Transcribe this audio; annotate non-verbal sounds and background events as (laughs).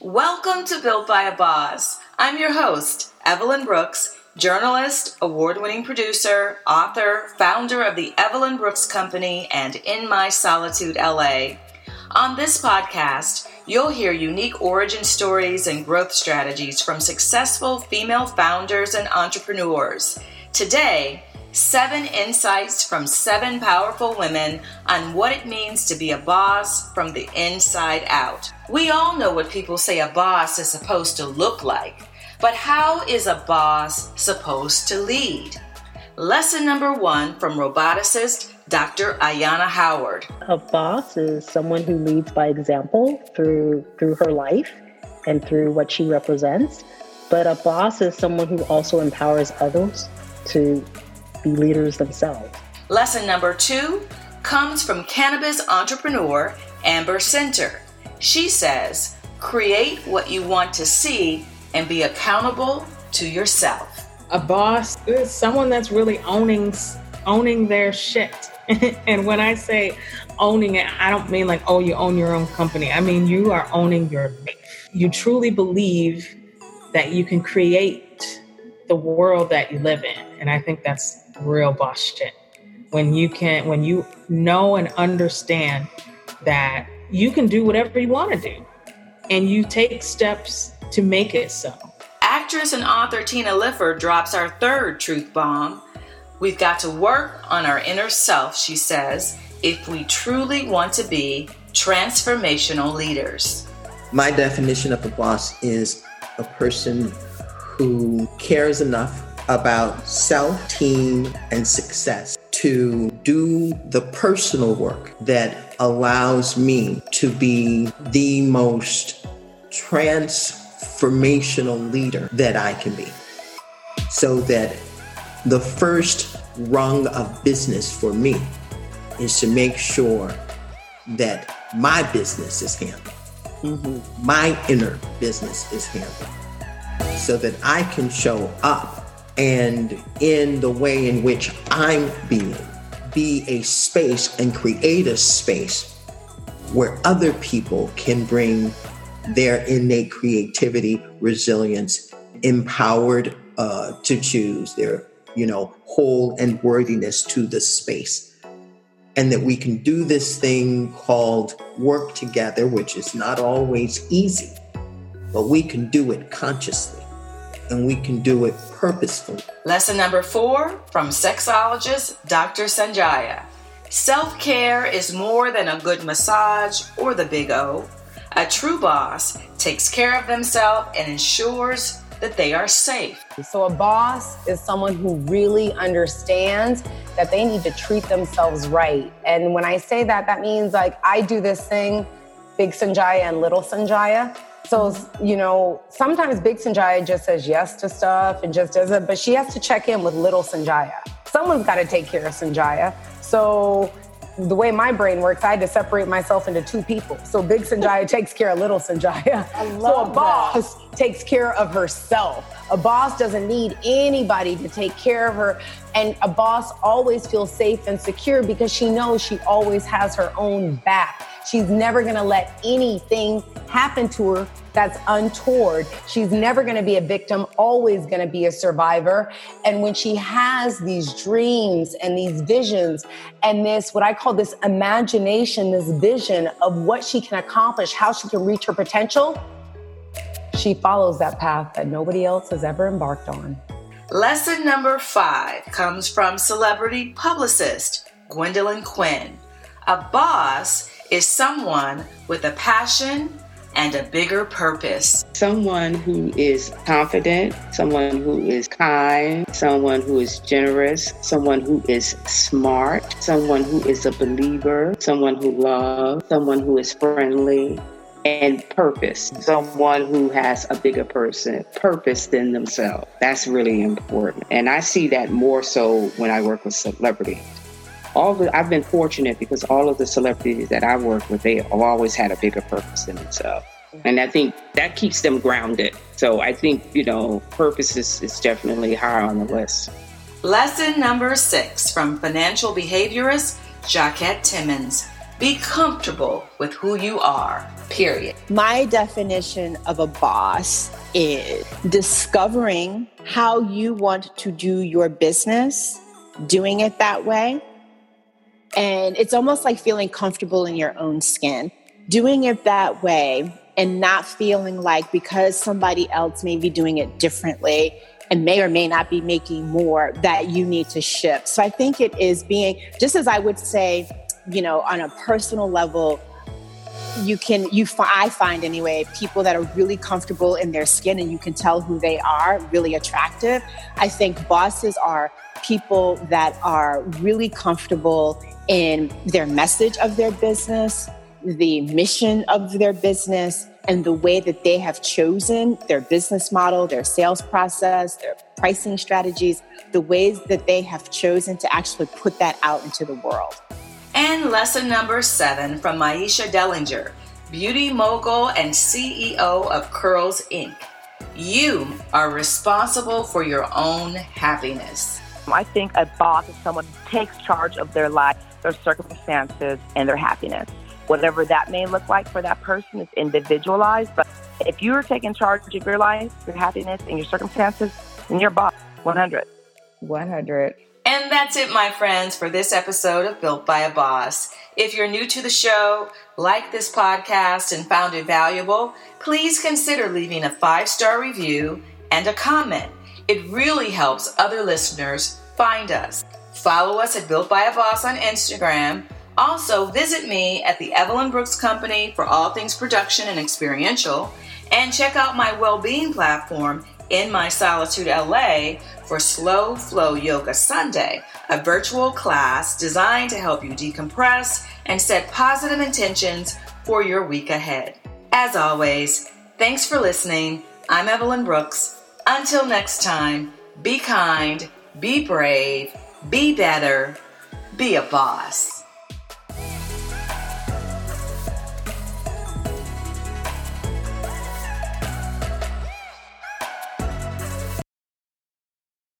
Welcome to Built by a Boss. I'm your host, Evelyn Brooks, journalist, award winning producer, author, founder of the Evelyn Brooks Company and In My Solitude LA. On this podcast, you'll hear unique origin stories and growth strategies from successful female founders and entrepreneurs. Today, seven insights from seven powerful women on what it means to be a boss from the inside out. We all know what people say a boss is supposed to look like, but how is a boss supposed to lead? Lesson number one from roboticist Dr. Ayanna Howard. A boss is someone who leads by example through through her life and through what she represents. But a boss is someone who also empowers others to be leaders themselves. Lesson number two comes from cannabis entrepreneur Amber Senter. She says, create what you want to see and be accountable to yourself. A boss is someone that's really owning owning their shit. (laughs) and when I say owning it, I don't mean like, oh, you own your own company. I mean, you are owning your life. You truly believe that you can create the world that you live in. And I think that's real boss shit. When you can, when you know and understand that you can do whatever you want to do and you take steps to make it so. Actress and author Tina Lifford drops our third truth bomb. We've got to work on our inner self, she says, if we truly want to be transformational leaders. My definition of a boss is a person who cares enough about self, team, and success to do the personal work that allows me to be the most transformational leader that I can be. So that the first rung of business for me is to make sure that my business is handled. Mm-hmm. My inner business is handled so that I can show up and in the way in which I'm being, be a space and create a space where other people can bring their innate creativity, resilience, empowered uh, to choose their, you know, whole and worthiness to the space. And that we can do this thing called work together, which is not always easy, but we can do it consciously and we can do it purposefully. Lesson number four from sexologist Dr. Sanjaya. Self care is more than a good massage or the big O. A true boss takes care of themselves and ensures that they are safe. So, a boss is someone who really understands that they need to treat themselves right. And when I say that, that means like I do this thing, Big Sanjaya and Little Sanjaya. So, you know, sometimes Big Sanjaya just says yes to stuff and just does it, but she has to check in with little Sanjaya. Someone's got to take care of Sanjaya. So, the way my brain works, I had to separate myself into two people. So Big Sanjaya (laughs) takes care of little Sanjaya. so a boss that. Takes care of herself. A boss doesn't need anybody to take care of her. And a boss always feels safe and secure because she knows she always has her own back. She's never going to let anything happen to her that's untoward. She's never going to be a victim, always going to be a survivor. And when she has these dreams and these visions and this, what I call this imagination, this vision of what she can accomplish, how she can reach her potential, she follows that path that nobody else has ever embarked on. Lesson number five comes from celebrity publicist Gwendolyn Quinn. A boss is someone with a passion and a bigger purpose. Someone who is confident, someone who is kind, someone who is generous, someone who is smart, someone who is a believer, someone who loves, someone who is friendly, and purpose. Someone who has a bigger person, purpose than themselves. That's really important. And I see that more so when I work with celebrities all the I've been fortunate because all of the celebrities that I work with, they have always had a bigger purpose than themselves. And I think that keeps them grounded. So I think, you know, purpose is, is definitely high on the list. Lesson number six from financial behaviorist Jacquette Timmons. Be comfortable with who you are. Period. My definition of a boss is discovering how you want to do your business, doing it that way. And it's almost like feeling comfortable in your own skin, doing it that way and not feeling like because somebody else may be doing it differently and may or may not be making more that you need to shift. So I think it is being, just as I would say, you know, on a personal level, you can you i find anyway people that are really comfortable in their skin and you can tell who they are really attractive i think bosses are people that are really comfortable in their message of their business the mission of their business and the way that they have chosen their business model, their sales process, their pricing strategies, the ways that they have chosen to actually put that out into the world. And lesson number seven from Mahisha Dellinger, beauty mogul and CEO of Curls Inc. You are responsible for your own happiness. I think a boss is someone who takes charge of their life, their circumstances, and their happiness. Whatever that may look like for that person is individualized. But if you're taking charge of your life, your happiness, and your circumstances, then you're boss 100. 100. And that's it, my friends, for this episode of Built by a Boss. If you're new to the show, like this podcast, and found it valuable, please consider leaving a five star review and a comment. It really helps other listeners find us. Follow us at Built by a Boss on Instagram also, visit me at the Evelyn Brooks Company for all things production and experiential, and check out my well-being platform in my solitude LA for Slow Flow Yoga Sunday, a virtual class designed to help you decompress and set positive intentions for your week ahead. As always, thanks for listening. I'm Evelyn Brooks. Until next time, be kind, be brave, be better, be a boss.